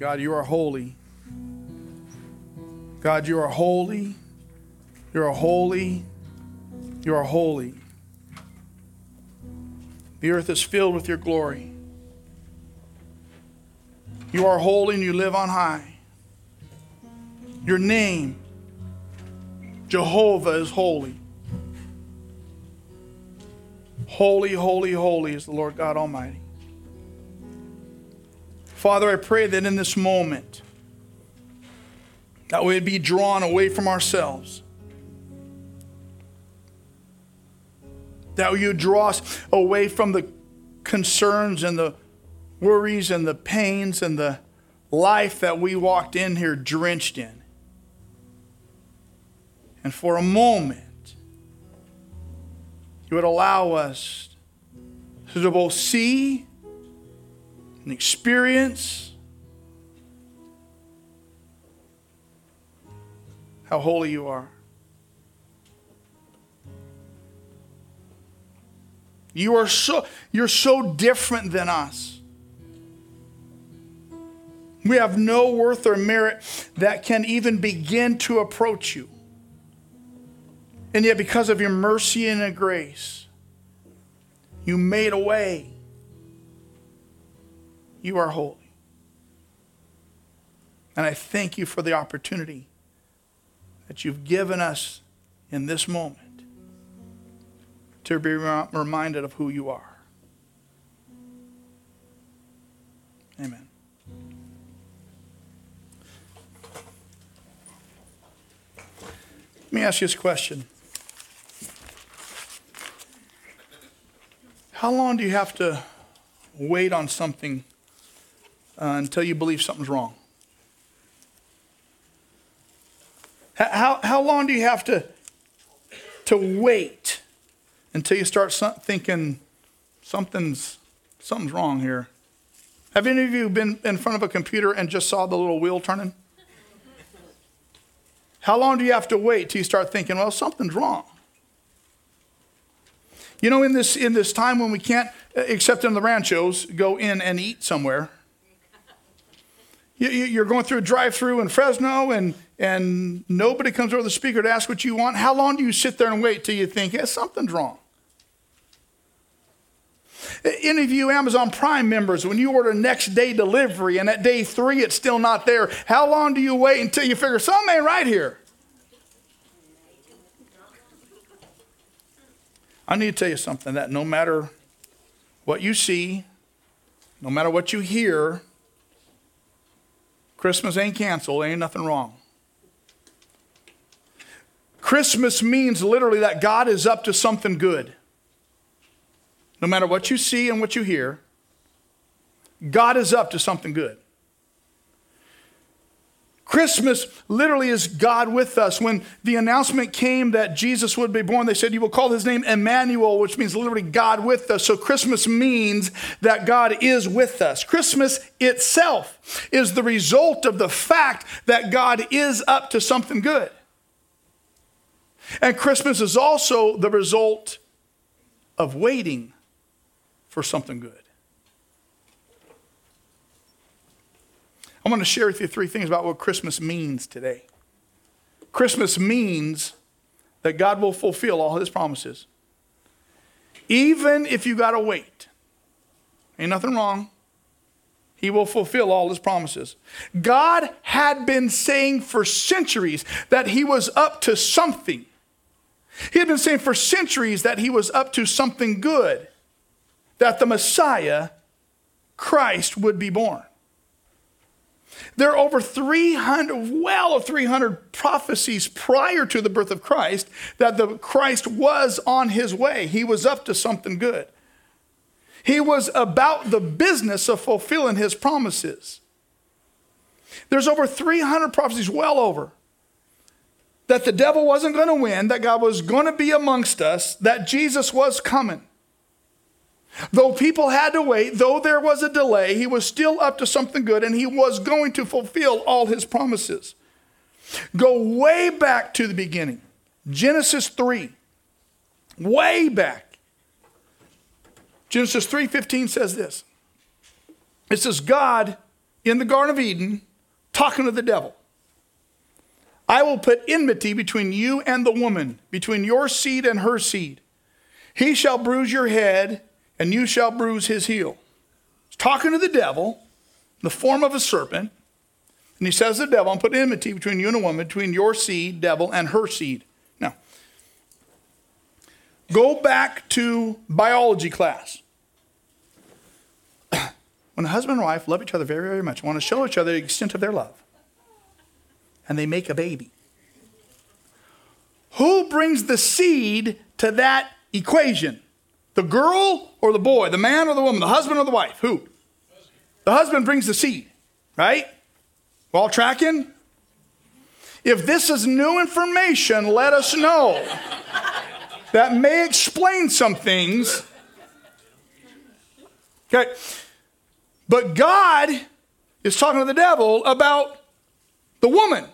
God, you are holy. God, you are holy. You are holy. You are holy. The earth is filled with your glory. You are holy and you live on high. Your name, Jehovah, is holy. Holy, holy, holy is the Lord God Almighty. Father, I pray that in this moment, that we'd be drawn away from ourselves. That you draw us away from the concerns and the worries and the pains and the life that we walked in here drenched in. And for a moment, you would allow us to both see and experience how holy you are. You are so you're so different than us. We have no worth or merit that can even begin to approach you. And yet, because of your mercy and your grace, you made a way. You are holy. And I thank you for the opportunity that you've given us in this moment to be reminded of who you are. Amen. Let me ask you this question. How long do you have to wait on something uh, until you believe something's wrong? How, how long do you have to, to wait until you start thinking something's, something's wrong here? Have any of you been in front of a computer and just saw the little wheel turning? How long do you have to wait till you start thinking, well, something's wrong? You know, in this, in this time when we can't, except in the ranchos, go in and eat somewhere, you, are going through a drive through in Fresno and, and nobody comes over the speaker to ask what you want. How long do you sit there and wait till you think, yeah, something's wrong? Any of you Amazon Prime members, when you order next day delivery and at day three it's still not there, how long do you wait until you figure something ain't right here? I need to tell you something that no matter what you see, no matter what you hear, Christmas ain't canceled, ain't nothing wrong. Christmas means literally that God is up to something good. No matter what you see and what you hear, God is up to something good. Christmas literally is God with us. When the announcement came that Jesus would be born, they said, You will call his name Emmanuel, which means literally God with us. So Christmas means that God is with us. Christmas itself is the result of the fact that God is up to something good. And Christmas is also the result of waiting for something good. I want to share with you three things about what Christmas means today. Christmas means that God will fulfill all his promises. Even if you got to wait. Ain't nothing wrong. He will fulfill all his promises. God had been saying for centuries that he was up to something. He had been saying for centuries that he was up to something good, that the Messiah, Christ, would be born. There are over 300, well of 300 prophecies prior to the birth of Christ that the Christ was on his way. He was up to something good. He was about the business of fulfilling his promises. There's over 300 prophecies, well over, that the devil wasn't going to win, that God was going to be amongst us, that Jesus was coming. Though people had to wait, though there was a delay, he was still up to something good and he was going to fulfill all his promises. Go way back to the beginning. Genesis 3. Way back. Genesis 3:15 says this. It says God in the Garden of Eden talking to the devil. I will put enmity between you and the woman, between your seed and her seed. He shall bruise your head, and you shall bruise his heel. He's talking to the devil in the form of a serpent. And he says to the devil, I'm putting enmity between you and a woman, between your seed, devil, and her seed. Now, go back to biology class. when a husband and wife love each other very, very much, want to show each other the extent of their love, and they make a baby. Who brings the seed to that equation? The girl or the boy? The man or the woman? The husband or the wife? Who? The husband brings the seed, right? All tracking? If this is new information, let us know. that may explain some things. Okay. But God is talking to the devil about the woman.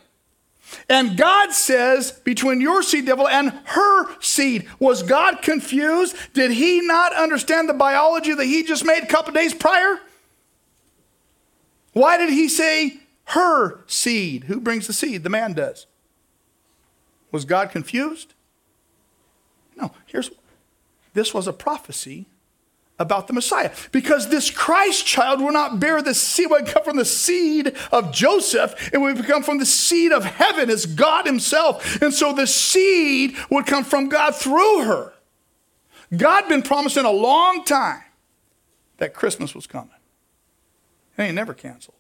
And God says, between your seed, devil, and her seed. Was God confused? Did he not understand the biology that he just made a couple days prior? Why did he say her seed? Who brings the seed? The man does. Was God confused? No. Here's this was a prophecy about the Messiah. Because this Christ child will not bear the seed, would come from the seed of Joseph, it would come from the seed of heaven as God Himself. And so the seed would come from God through her. God been promising a long time that Christmas was coming. It ain't never canceled.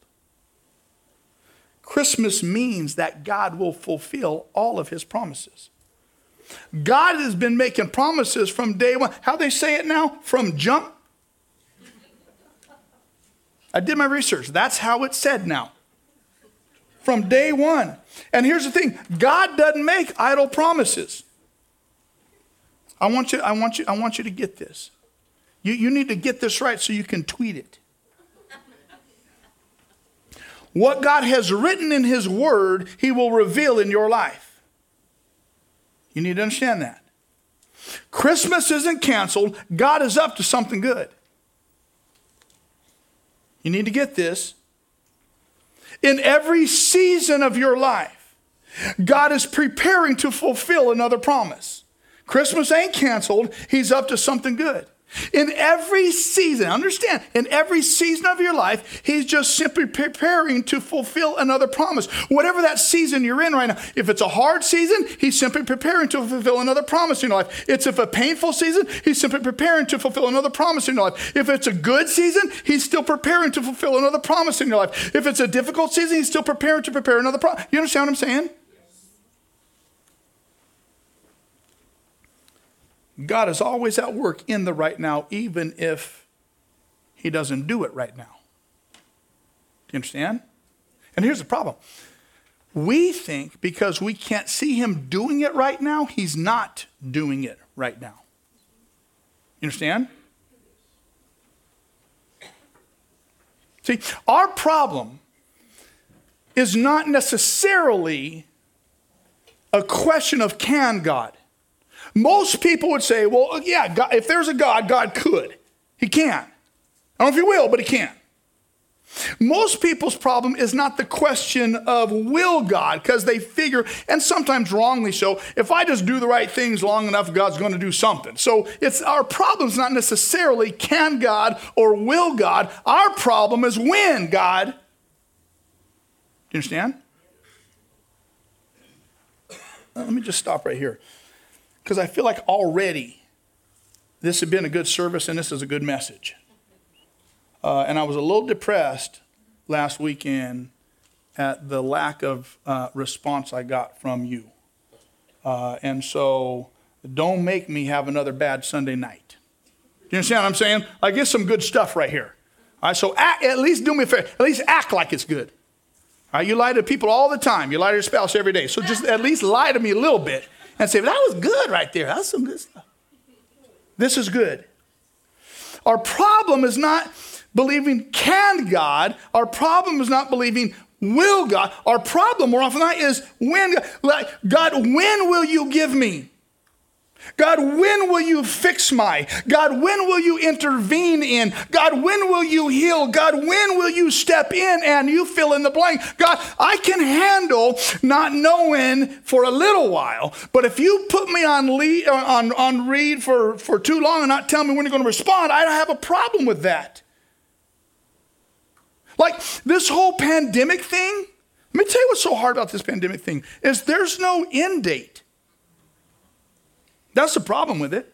Christmas means that God will fulfill all of his promises. God has been making promises from day one. How they say it now? From jump. I did my research. That's how it's said now. From day one. And here's the thing God doesn't make idle promises. I want you, I want you, I want you to get this. You, you need to get this right so you can tweet it. What God has written in His Word, He will reveal in your life. You need to understand that. Christmas isn't canceled, God is up to something good. You need to get this. In every season of your life, God is preparing to fulfill another promise. Christmas ain't canceled, He's up to something good. In every season, understand, in every season of your life, He's just simply preparing to fulfill another promise. Whatever that season you're in right now, if it's a hard season, He's simply preparing to fulfill another promise in your life. It's if a painful season, He's simply preparing to fulfill another promise in your life. If it's a good season, He's still preparing to fulfill another promise in your life. If it's a difficult season, He's still preparing to prepare another promise. You understand what I'm saying? God is always at work in the right now, even if He doesn't do it right now. Do you understand? And here's the problem we think because we can't see Him doing it right now, He's not doing it right now. You understand? See, our problem is not necessarily a question of can God. Most people would say, well, yeah, God, if there's a God, God could. He can't. I don't know if he will, but he can't." Most people's problem is not the question of will God, because they figure, and sometimes wrongly so, if I just do the right things long enough, God's going to do something. So it's our problem's not necessarily can God or will God. Our problem is when God. Do you understand? Let me just stop right here because I feel like already this has been a good service and this is a good message. Uh, and I was a little depressed last weekend at the lack of uh, response I got from you. Uh, and so don't make me have another bad Sunday night. Do you understand what I'm saying? I get some good stuff right here. All right, so act, at least do me a favor. At least act like it's good. All right, you lie to people all the time. You lie to your spouse every day. So just at least lie to me a little bit and say, that was good right there. That's some good stuff. This is good. Our problem is not believing can God. Our problem is not believing will God. Our problem more often than not is when God, when will you give me? God, when will you fix my? God, when will you intervene in? God, when will you heal? God, when will you step in and you fill in the blank? God, I can handle not knowing for a little while, but if you put me on lead, uh, on, on read for, for too long and not tell me when you're going to respond, I don't have a problem with that. Like this whole pandemic thing, let me tell you what's so hard about this pandemic thing is there's no end date. That's the problem with it.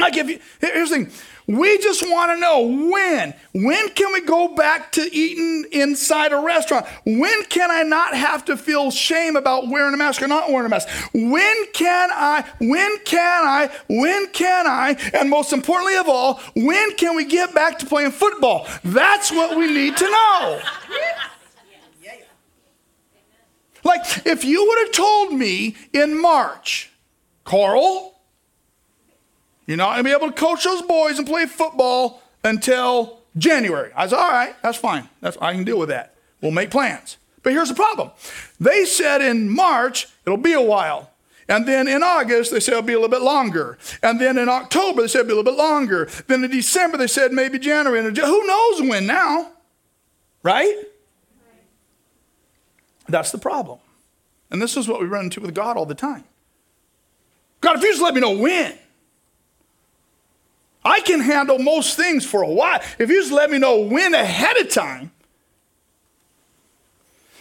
I give you, here's the thing. We just want to know when. When can we go back to eating inside a restaurant? When can I not have to feel shame about wearing a mask or not wearing a mask? When can I, when can I, when can I, and most importantly of all, when can we get back to playing football? That's what we need to know. Like, if you would have told me in March, Carl, you're not going to be able to coach those boys and play football until January. I said, all right, that's fine. That's, I can deal with that. We'll make plans. But here's the problem. They said in March, it'll be a while. And then in August, they said it'll be a little bit longer. And then in October, they said it'll be a little bit longer. Then in December, they said maybe January. Who knows when now? Right? That's the problem. And this is what we run into with God all the time. God, if you just let me know when, I can handle most things for a while. If you just let me know when ahead of time.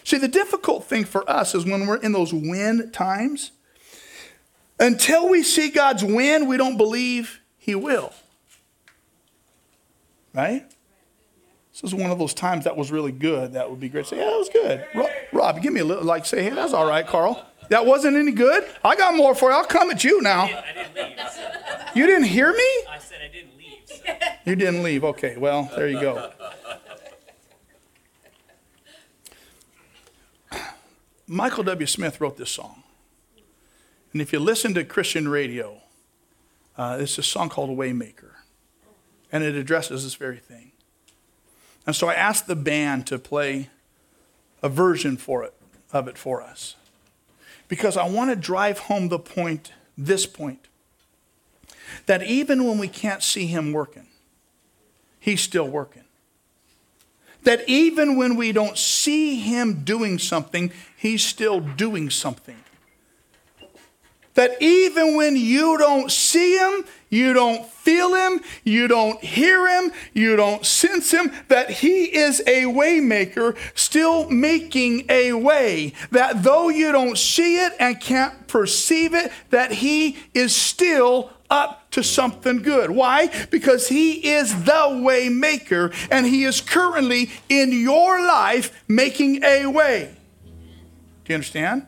See, the difficult thing for us is when we're in those when times, until we see God's when, we don't believe He will. Right? This is one of those times that was really good. That would be great. Say, yeah, that was good. Rob, Rob, give me a little, like, say, hey, that's all right, Carl. That wasn't any good? I got more for you. I'll come at you now. I didn't leave. You didn't hear me? I said I didn't leave. You didn't leave. Okay, well, there you go. Michael W. Smith wrote this song. And if you listen to Christian radio, uh, it's a song called Waymaker. And it addresses this very thing. And so I asked the band to play a version for it, of it for us. Because I want to drive home the point, this point, that even when we can't see him working, he's still working. That even when we don't see him doing something, he's still doing something. That even when you don't see him, you don't feel him, you don't hear him, you don't sense him, that he is a waymaker, still making a way. That though you don't see it and can't perceive it, that he is still up to something good. Why? Because he is the way maker and he is currently in your life making a way. Do you understand?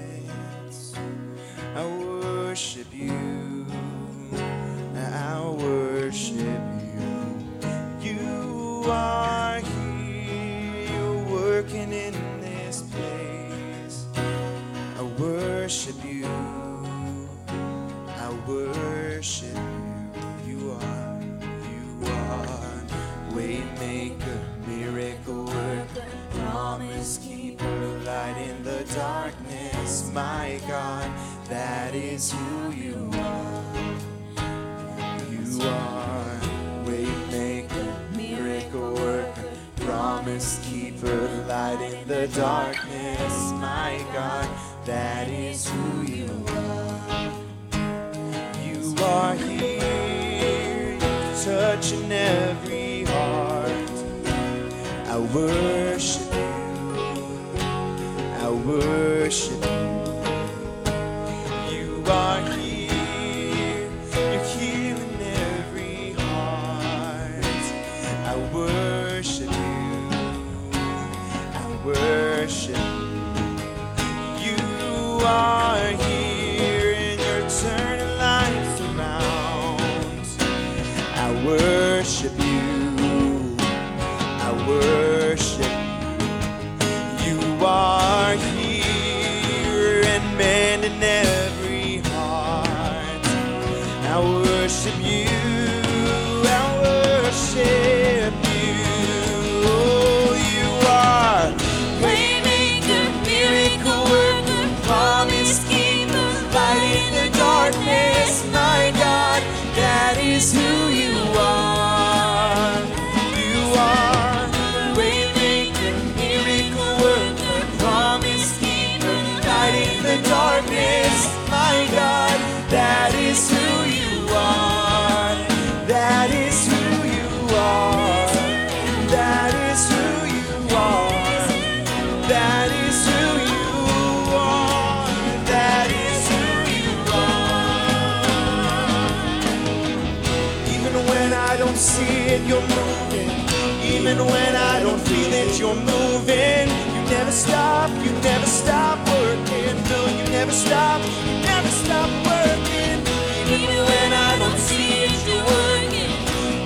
Worship you. I worship you. You are here, you're working in this place. I worship you. I worship you. You are, you are waymaker, miracle worker, promise keeper, light in the darkness. My is who you are. You are waymaker, miracle worker, promise keeper, light in the darkness. My God, that is who you are. You are here, touching every heart. I worship you. I worship are here and you're turning lives around. I worship you. I worship you. You are here and mending every heart. I worship you. Even when I don't feel it, you're moving. You never stop, you never stop working. No, you never stop, you never stop working. Even when I don't see it, you're working.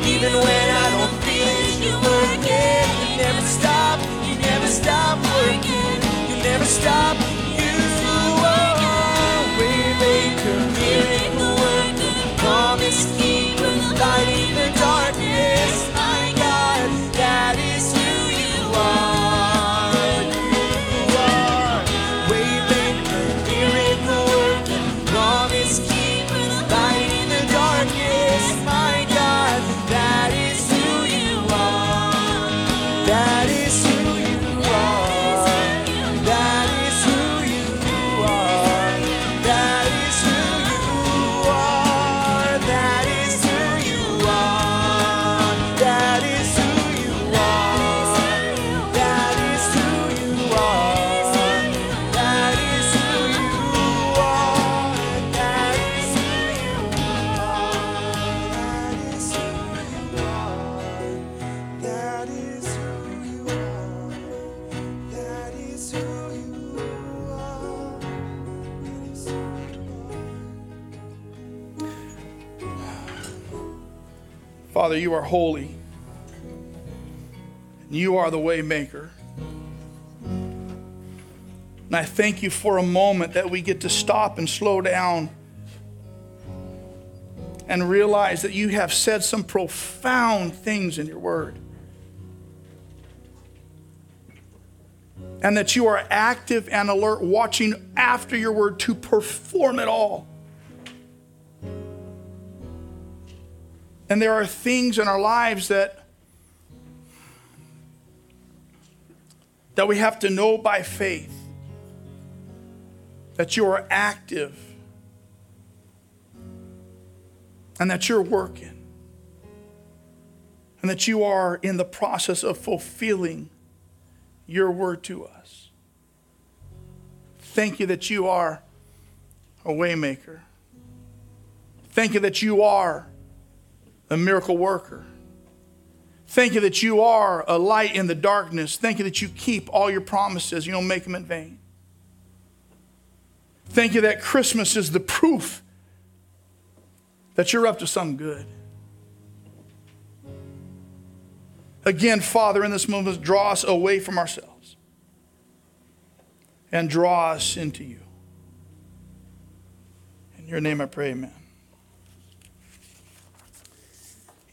Even when I don't feel it, you're working. You never stop, you never stop working. You never stop. You are holy. and You are the way maker. And I thank you for a moment that we get to stop and slow down and realize that you have said some profound things in your word. And that you are active and alert, watching after your word to perform it all. And there are things in our lives that that we have to know by faith that you are active and that you're working and that you are in the process of fulfilling your word to us. Thank you that you are a waymaker. Thank you that you are a miracle worker. Thank you that you are a light in the darkness. Thank you that you keep all your promises. You don't make them in vain. Thank you that Christmas is the proof that you're up to something good. Again, Father, in this moment, draw us away from ourselves and draw us into you. In your name I pray, amen.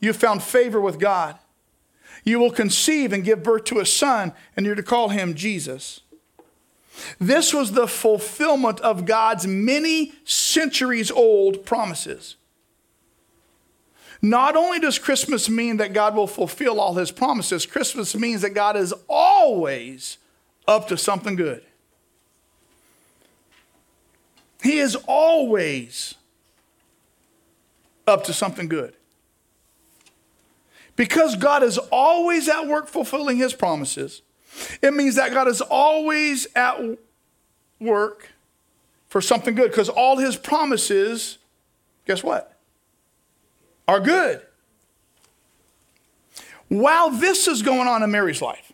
You have found favor with God. You will conceive and give birth to a son, and you're to call him Jesus. This was the fulfillment of God's many centuries old promises. Not only does Christmas mean that God will fulfill all his promises, Christmas means that God is always up to something good. He is always up to something good. Because God is always at work fulfilling his promises, it means that God is always at work for something good because all his promises, guess what? Are good. While this is going on in Mary's life,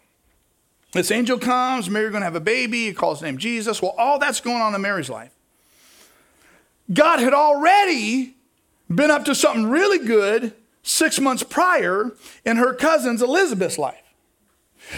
this angel comes, Mary's to have a baby, he calls his name Jesus. Well, all that's going on in Mary's life. God had already been up to something really good six months prior in her cousin's Elizabeth's life.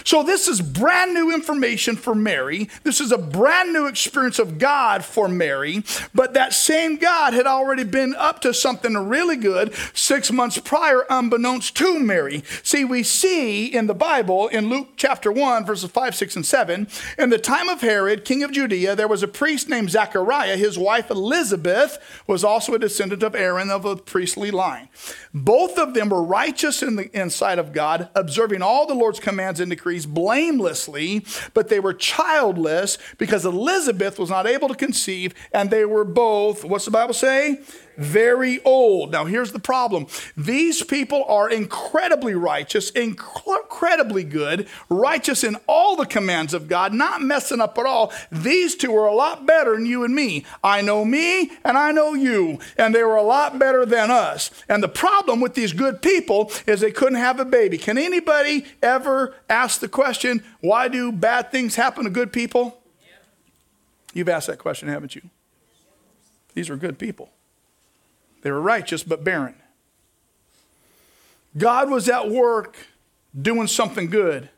So, this is brand new information for Mary. This is a brand new experience of God for Mary. But that same God had already been up to something really good six months prior, unbeknownst to Mary. See, we see in the Bible, in Luke chapter 1, verses 5, 6, and 7, in the time of Herod, king of Judea, there was a priest named Zachariah. His wife Elizabeth was also a descendant of Aaron of a priestly line. Both of them were righteous in the inside of God, observing all the Lord's commands and decrees blamelessly, but they were childless because Elizabeth was not able to conceive, and they were both, what's the Bible say? Very old. Now, here's the problem these people are incredibly righteous, incredibly good, righteous in all the commands of God, not messing up at all. These two are a lot better than you and me. I know me and I know you, and they were a lot better than us. And the problem with these good people is they couldn't have a baby. Can anybody ever ask the question, why do bad things happen to good people? You've asked that question, haven't you? These are good people. They were righteous but barren. God was at work doing something good,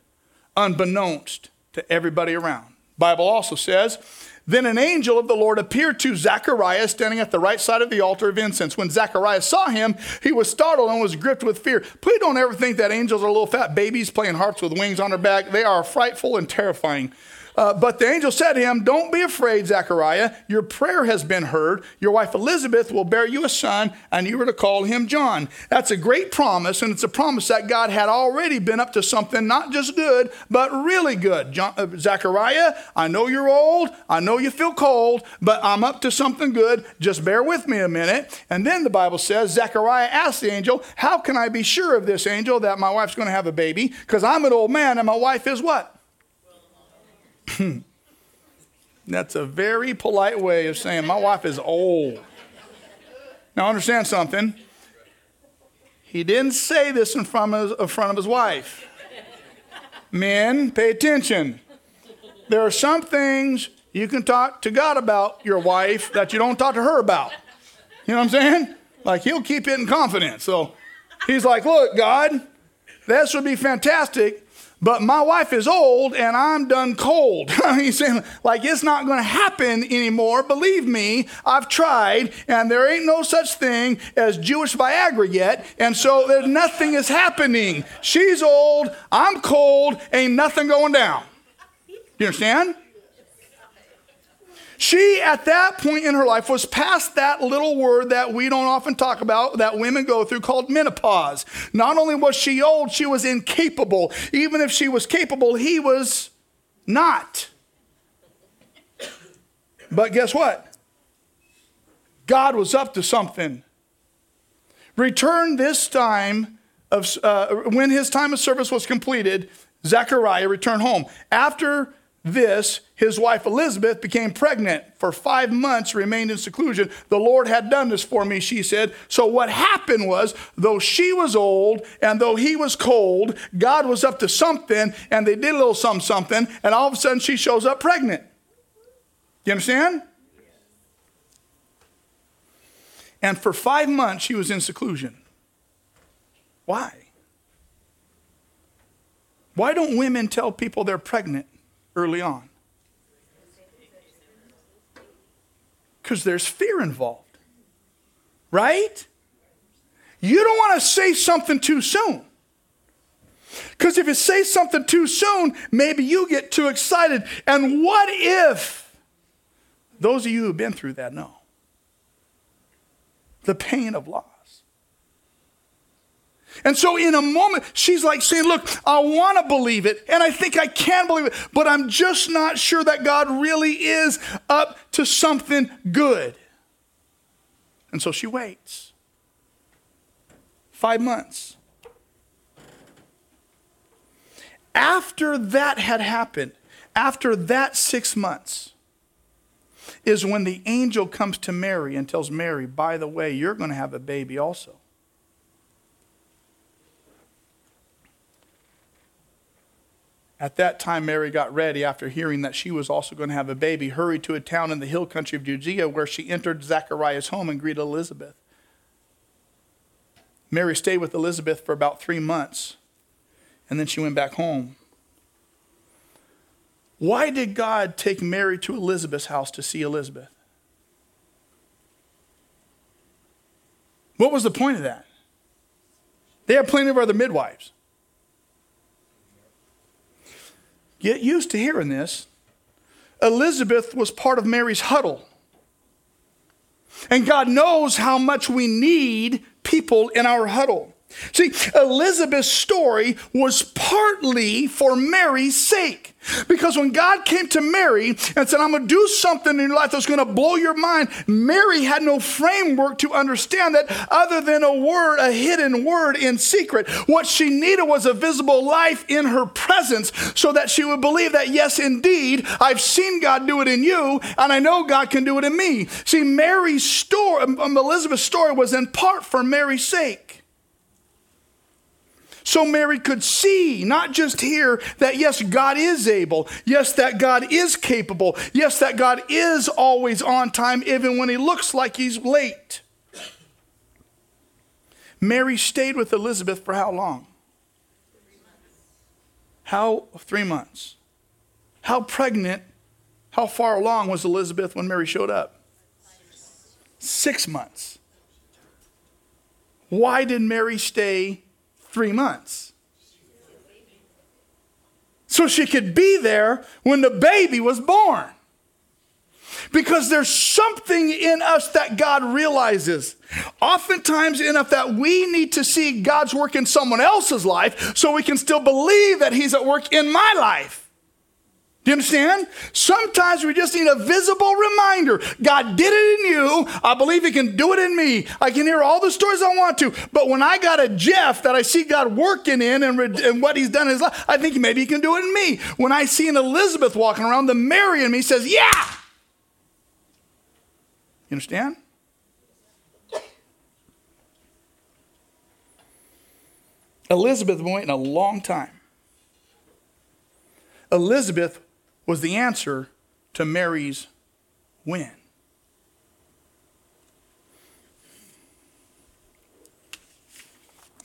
unbeknownst to everybody around. Bible also says, then an angel of the Lord appeared to Zechariah standing at the right side of the altar of incense. When Zechariah saw him, he was startled and was gripped with fear. Please don't ever think that angels are little fat babies playing harps with wings on their back. They are frightful and terrifying. Uh, but the angel said to him, Don't be afraid, Zechariah. Your prayer has been heard. Your wife Elizabeth will bear you a son, and you are to call him John. That's a great promise, and it's a promise that God had already been up to something not just good, but really good. John, uh, Zechariah, I know you're old. I know you feel cold, but I'm up to something good. Just bear with me a minute. And then the Bible says, Zechariah asked the angel, How can I be sure of this, angel, that my wife's going to have a baby? Because I'm an old man, and my wife is what? Hmm. That's a very polite way of saying my wife is old. Now, understand something. He didn't say this in front of, in front of his wife. Men, pay attention. There are some things you can talk to God about your wife that you don't talk to her about. You know what I'm saying? Like he'll keep it in confidence. So he's like, Look, God, this would be fantastic but my wife is old and I'm done cold. He's saying, like, it's not going to happen anymore. Believe me, I've tried, and there ain't no such thing as Jewish Viagra yet. And so there's nothing is happening. She's old, I'm cold, ain't nothing going down. You understand? She, at that point in her life, was past that little word that we don't often talk about that women go through called menopause. Not only was she old, she was incapable. Even if she was capable, he was not. But guess what? God was up to something. Return this time of uh, when his time of service was completed, Zechariah returned home. After this, his wife Elizabeth became pregnant. For five months, remained in seclusion. The Lord had done this for me, she said. So, what happened was, though she was old and though he was cold, God was up to something, and they did a little something, something, and all of a sudden she shows up pregnant. You understand? And for five months, she was in seclusion. Why? Why don't women tell people they're pregnant? Early on? Because there's fear involved, right? You don't want to say something too soon. Because if you say something too soon, maybe you get too excited. And what if those of you who've been through that know the pain of loss? And so, in a moment, she's like saying, Look, I want to believe it, and I think I can believe it, but I'm just not sure that God really is up to something good. And so she waits. Five months. After that had happened, after that six months, is when the angel comes to Mary and tells Mary, By the way, you're going to have a baby also. At that time, Mary got ready after hearing that she was also going to have a baby, hurried to a town in the hill country of Judea where she entered Zachariah's home and greeted Elizabeth. Mary stayed with Elizabeth for about three months, and then she went back home. Why did God take Mary to Elizabeth's house to see Elizabeth? What was the point of that? They had plenty of other midwives. Get used to hearing this. Elizabeth was part of Mary's huddle. And God knows how much we need people in our huddle. See, Elizabeth's story was partly for Mary's sake. Because when God came to Mary and said, I'm going to do something in your life that's going to blow your mind, Mary had no framework to understand that other than a word, a hidden word in secret. What she needed was a visible life in her presence so that she would believe that, yes, indeed, I've seen God do it in you, and I know God can do it in me. See, Mary's story, um, Elizabeth's story was in part for Mary's sake so Mary could see, not just hear, that yes, God is able. Yes, that God is capable. Yes, that God is always on time, even when he looks like he's late. Mary stayed with Elizabeth for how long? How? Three months. How pregnant, how far along was Elizabeth when Mary showed up? Six months. Why did Mary stay three months. So she could be there when the baby was born. Because there's something in us that God realizes. Oftentimes enough that we need to see God's work in someone else's life so we can still believe that He's at work in my life. You understand? Sometimes we just need a visible reminder. God did it in you. I believe He can do it in me. I can hear all the stories I want to. But when I got a Jeff that I see God working in and, and what He's done in His life, I think maybe He can do it in me. When I see an Elizabeth walking around, the Mary in me says, Yeah. You understand? Elizabeth been waiting a long time. Elizabeth was the answer to Mary's when.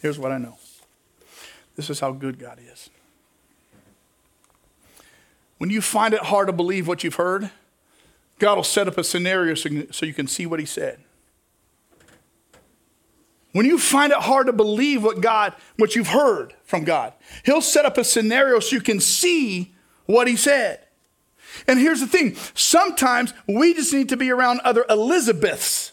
Here's what I know this is how good God is. When you find it hard to believe what you've heard, God will set up a scenario so you can see what He said. When you find it hard to believe what God, what you've heard from God, He'll set up a scenario so you can see what He said. And here's the thing sometimes we just need to be around other Elizabeths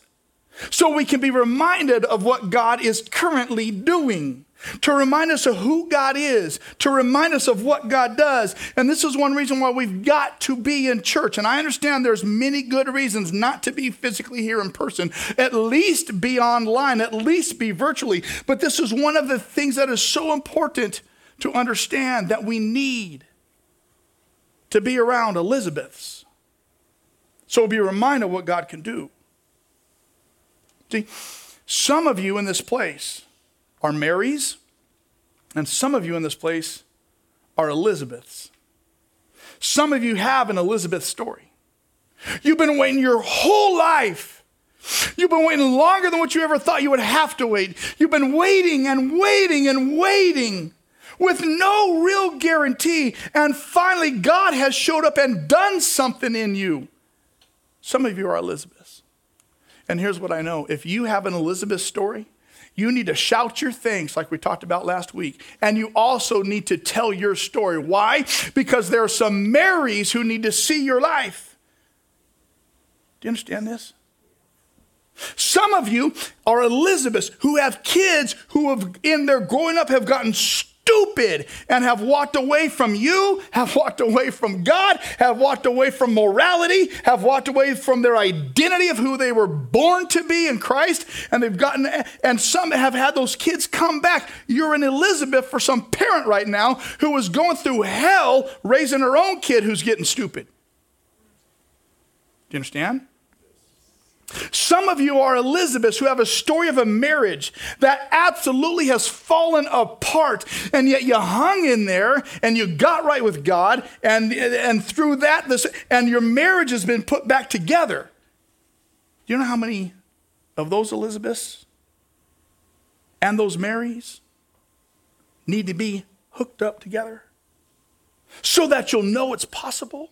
so we can be reminded of what God is currently doing. To remind us of who God is, to remind us of what God does. And this is one reason why we've got to be in church. And I understand there's many good reasons not to be physically here in person, at least be online, at least be virtually. But this is one of the things that is so important to understand that we need to be around Elizabeths. So be reminded of what God can do. See, some of you in this place are Marys, and some of you in this place are Elizabeths. Some of you have an Elizabeth story. You've been waiting your whole life. You've been waiting longer than what you ever thought you would have to wait. You've been waiting and waiting and waiting with no real guarantee. And finally, God has showed up and done something in you. Some of you are Elizabeths. And here's what I know if you have an Elizabeth story, you need to shout your thanks, like we talked about last week. And you also need to tell your story. Why? Because there are some Marys who need to see your life. Do you understand this? Some of you are Elizabeths who have kids who have, in their growing up, have gotten stupid and have walked away from you, have walked away from God, have walked away from morality, have walked away from their identity of who they were born to be in Christ, and they've gotten, and some have had those kids come back. You're an Elizabeth for some parent right now who is going through hell raising her own kid who's getting stupid. Do you understand? Some of you are Elizabeths who have a story of a marriage that absolutely has fallen apart, and yet you hung in there and you got right with God, and, and through that, this, and your marriage has been put back together. Do you know how many of those Elizabeths and those Marys need to be hooked up together so that you'll know it's possible?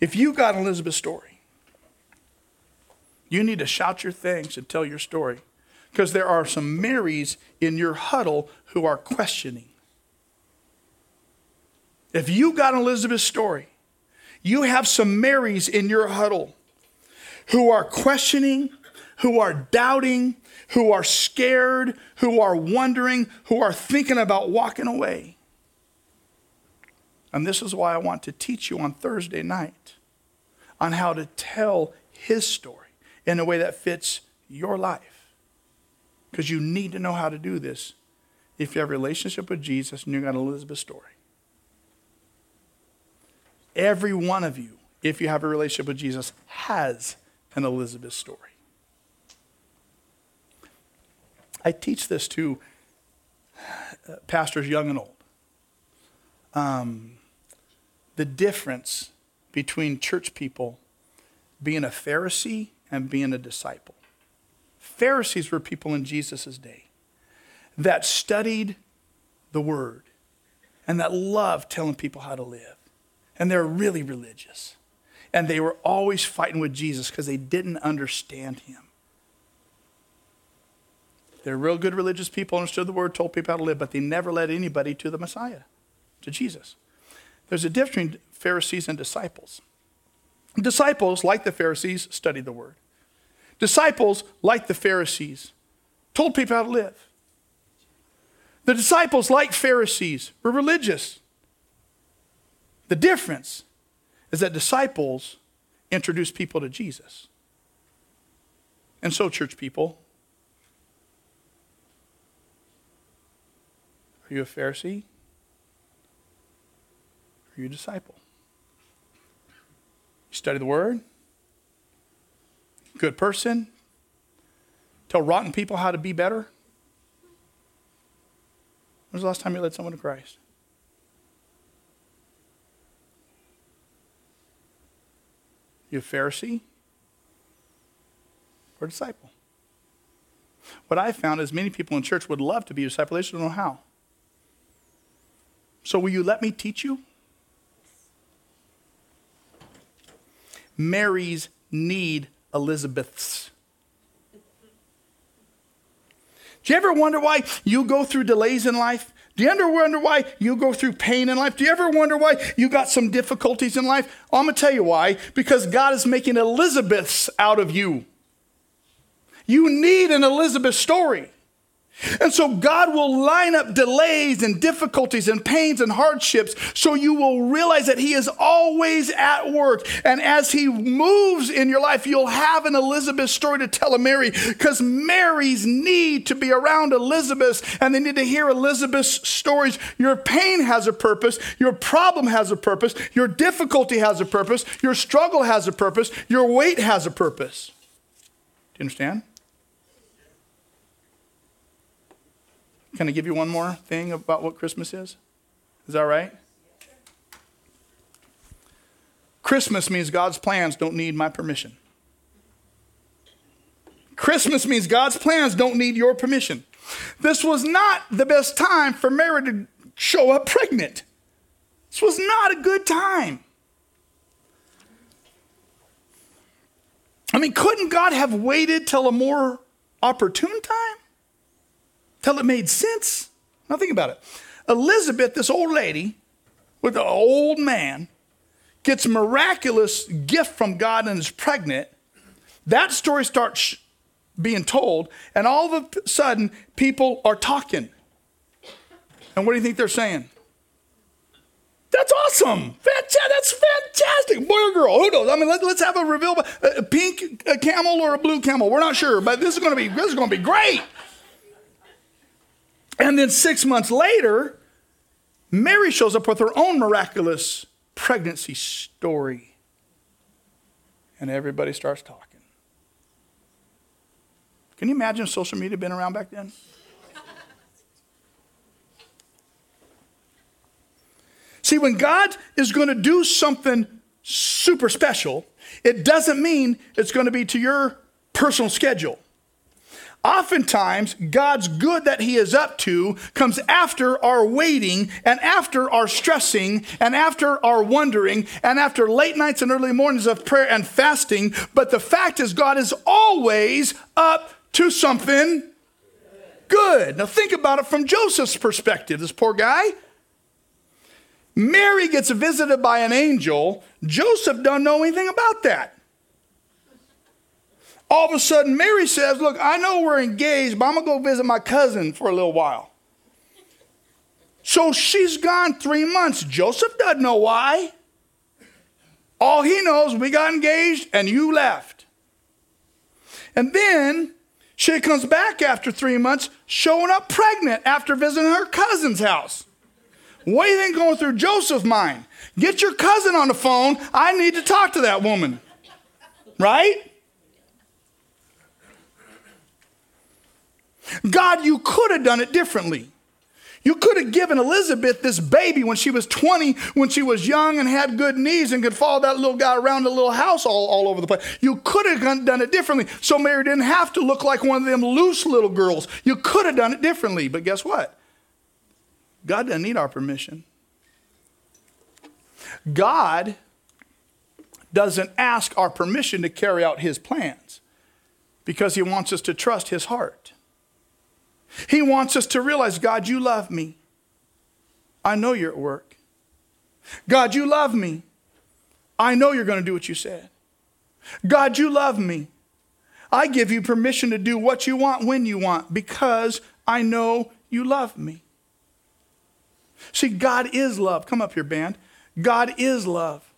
If you got Elizabeth's story, you need to shout your thanks and tell your story because there are some Marys in your huddle who are questioning. If you got Elizabeth's story, you have some Marys in your huddle who are questioning, who are doubting, who are scared, who are wondering, who are thinking about walking away. And this is why I want to teach you on Thursday night on how to tell his story in a way that fits your life. Because you need to know how to do this if you have a relationship with Jesus and you got Elizabeth's story. Every one of you, if you have a relationship with Jesus, has an Elizabeth story. I teach this to uh, pastors young and old. Um, the difference between church people being a Pharisee and being a disciple. Pharisees were people in Jesus' day that studied the word and that loved telling people how to live. And they're really religious. And they were always fighting with Jesus because they didn't understand him. They're real good religious people, understood the word, told people how to live, but they never led anybody to the Messiah, to Jesus. There's a difference between Pharisees and disciples. Disciples, like the Pharisees, studied the word. Disciples, like the Pharisees, told people how to live. The disciples, like Pharisees, were religious. The difference is that disciples introduce people to Jesus. And so, church people, are you a Pharisee? Are you a disciple? You study the Word? Good person? Tell rotten people how to be better? When was the last time you led someone to Christ? You a Pharisee or a disciple? What I found is many people in church would love to be a disciple, they just don't know how. So, will you let me teach you? Marys need Elizabeths. Do you ever wonder why you go through delays in life? Do you ever wonder why you go through pain in life? Do you ever wonder why you got some difficulties in life? I'm going to tell you why. Because God is making Elizabeths out of you. You need an Elizabeth story. And so God will line up delays and difficulties and pains and hardships so you will realize that He is always at work. And as He moves in your life, you'll have an Elizabeth story to tell a Mary because Marys need to be around Elizabeth and they need to hear Elizabeth's stories. Your pain has a purpose, your problem has a purpose, your difficulty has a purpose, your struggle has a purpose, your weight has a purpose. Do you understand? Can I give you one more thing about what Christmas is? Is that right? Christmas means God's plans don't need my permission. Christmas means God's plans don't need your permission. This was not the best time for Mary to show up pregnant. This was not a good time. I mean, couldn't God have waited till a more opportune time? Till it made sense. Now think about it. Elizabeth, this old lady with the old man, gets miraculous gift from God and is pregnant. that story starts being told, and all of a sudden, people are talking. And what do you think they're saying? That's awesome. Fantastic. That's fantastic. Boy or girl, who knows? I mean, let, us have a reveal. Uh, a pink camel or a blue camel. We're not sure, but this is going to be this is going to be great. And then six months later, Mary shows up with her own miraculous pregnancy story. And everybody starts talking. Can you imagine social media been around back then? See, when God is going to do something super special, it doesn't mean it's going to be to your personal schedule. Oftentimes, God's good that He is up to comes after our waiting and after our stressing and after our wondering and after late nights and early mornings of prayer and fasting. But the fact is, God is always up to something good. Now, think about it from Joseph's perspective. This poor guy. Mary gets visited by an angel. Joseph don't know anything about that. All of a sudden, Mary says, Look, I know we're engaged, but I'm going to go visit my cousin for a little while. So she's gone three months. Joseph doesn't know why. All he knows, we got engaged and you left. And then she comes back after three months, showing up pregnant after visiting her cousin's house. What do you think going through Joseph's mind? Get your cousin on the phone. I need to talk to that woman. Right? God, you could have done it differently. You could have given Elizabeth this baby when she was 20, when she was young and had good knees and could follow that little guy around the little house all, all over the place. You could have done it differently. So Mary didn't have to look like one of them loose little girls. You could have done it differently. But guess what? God doesn't need our permission. God doesn't ask our permission to carry out his plans because he wants us to trust his heart. He wants us to realize, God, you love me. I know you're at work. God, you love me. I know you're going to do what you said. God, you love me. I give you permission to do what you want when you want because I know you love me. See, God is love. Come up here, band. God is love.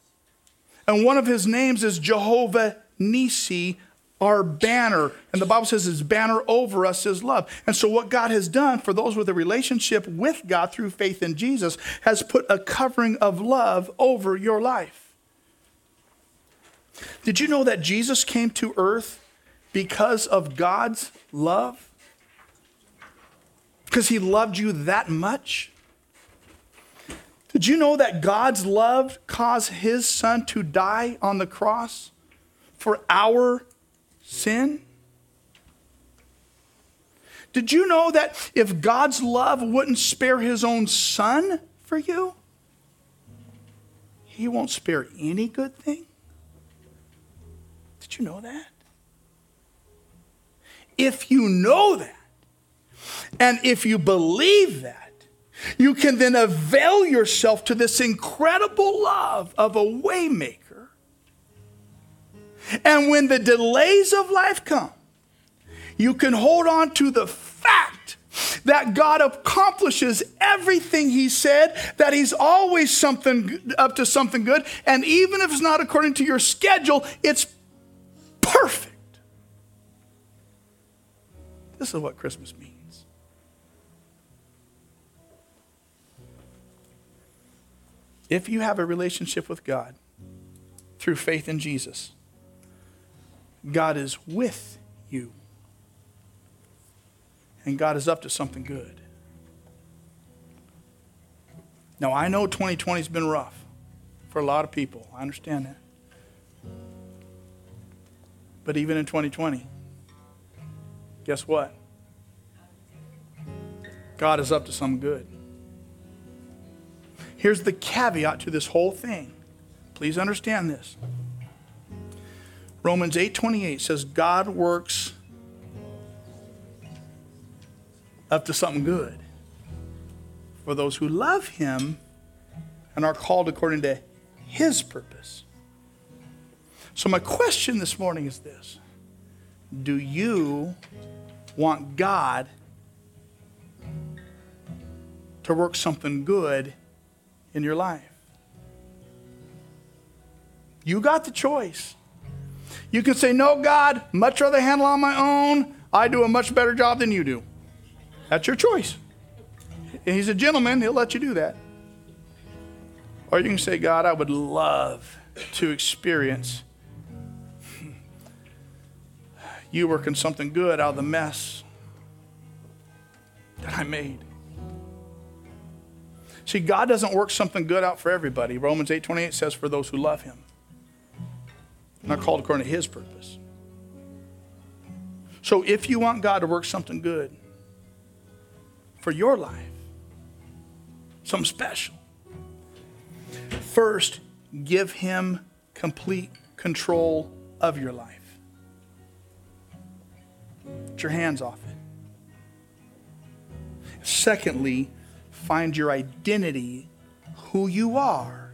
And one of his names is Jehovah Nisi, our banner. And the Bible says his banner over us is love. And so, what God has done for those with a relationship with God through faith in Jesus has put a covering of love over your life. Did you know that Jesus came to earth because of God's love? Because he loved you that much? Did you know that God's love caused his son to die on the cross for our sin? Did you know that if God's love wouldn't spare his own son for you, he won't spare any good thing? Did you know that? If you know that, and if you believe that, you can then avail yourself to this incredible love of a waymaker. And when the delays of life come, you can hold on to the fact that God accomplishes everything he said, that he's always something up to something good, and even if it's not according to your schedule, it's perfect. This is what Christmas means. If you have a relationship with God through faith in Jesus, God is with you. And God is up to something good. Now, I know 2020 has been rough for a lot of people. I understand that. But even in 2020, guess what? God is up to some good. Here's the caveat to this whole thing. Please understand this. Romans 8:28 says God works up to something good for those who love him and are called according to his purpose. So my question this morning is this. do you want God to work something good in your life? You got the choice. You can say, No, God, much rather handle on my own. I do a much better job than you do. That's your choice. And he's a gentleman, he'll let you do that. Or you can say, God, I would love to experience you working something good out of the mess that I made. See, God doesn't work something good out for everybody. Romans 8:28 says for those who love him. Not called according to his purpose. So if you want God to work something good for your life, something special, first give him complete control of your life. Get your hands off it. Secondly, find your identity, who you are,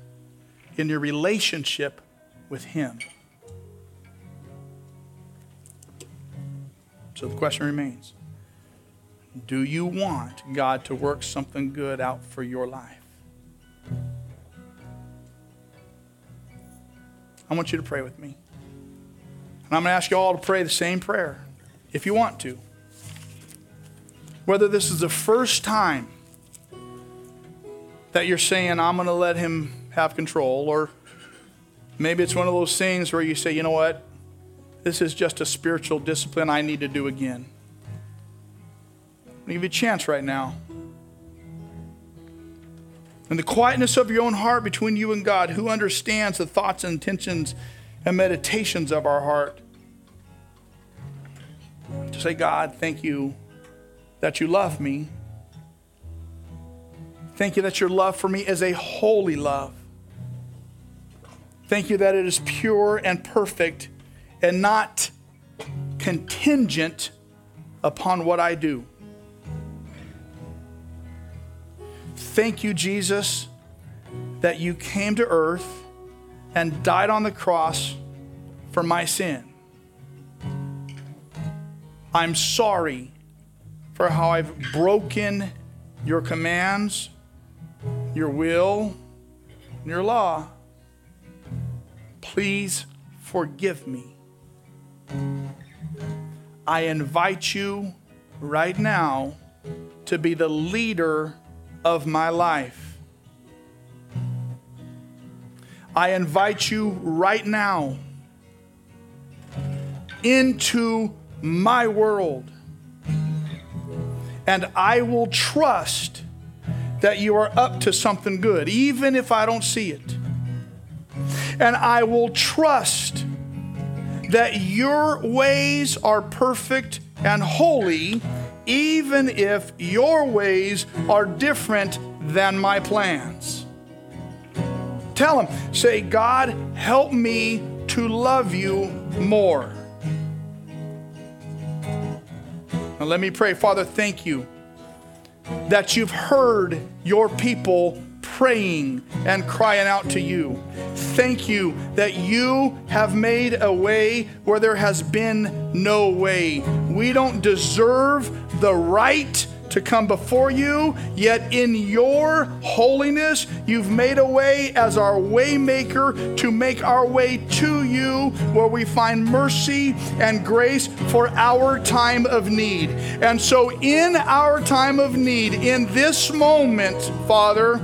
in your relationship with him. So the question remains Do you want God to work something good out for your life? I want you to pray with me. And I'm going to ask you all to pray the same prayer if you want to. Whether this is the first time that you're saying, I'm going to let Him have control, or maybe it's one of those things where you say, you know what? This is just a spiritual discipline I need to do again. I'll give you a chance right now. In the quietness of your own heart between you and God, who understands the thoughts and intentions and meditations of our heart? To say, God, thank you that you love me. Thank you that your love for me is a holy love. Thank you that it is pure and perfect and not contingent upon what I do. Thank you, Jesus, that you came to earth and died on the cross for my sin. I'm sorry for how I've broken your commands, your will, and your law. Please forgive me. I invite you right now to be the leader of my life. I invite you right now into my world. And I will trust that you are up to something good, even if I don't see it. And I will trust that your ways are perfect and holy, even if your ways are different than my plans. Tell him, say, God, help me to love you more. Now let me pray. Father, thank you that you've heard your people praying and crying out to you. Thank you that you have made a way where there has been no way. We don't deserve the right to come before you, yet in your holiness, you've made a way as our waymaker to make our way to you where we find mercy and grace for our time of need. And so, in our time of need, in this moment, Father,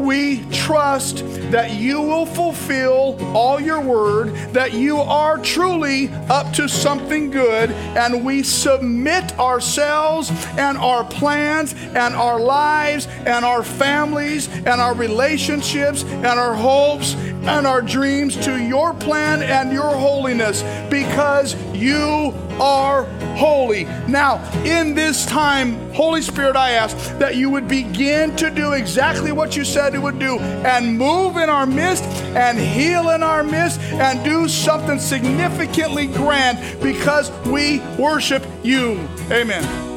we trust that you will fulfill all your word, that you are truly up to something good, and we submit ourselves and our plans and our lives and our families and our relationships and our hopes and our dreams to your plan and your holiness because you are holy. Now, in this time, Holy Spirit, I ask that you would begin to do exactly what you said you would do and move in our midst and heal in our midst and do something significantly grand because we worship you. Amen.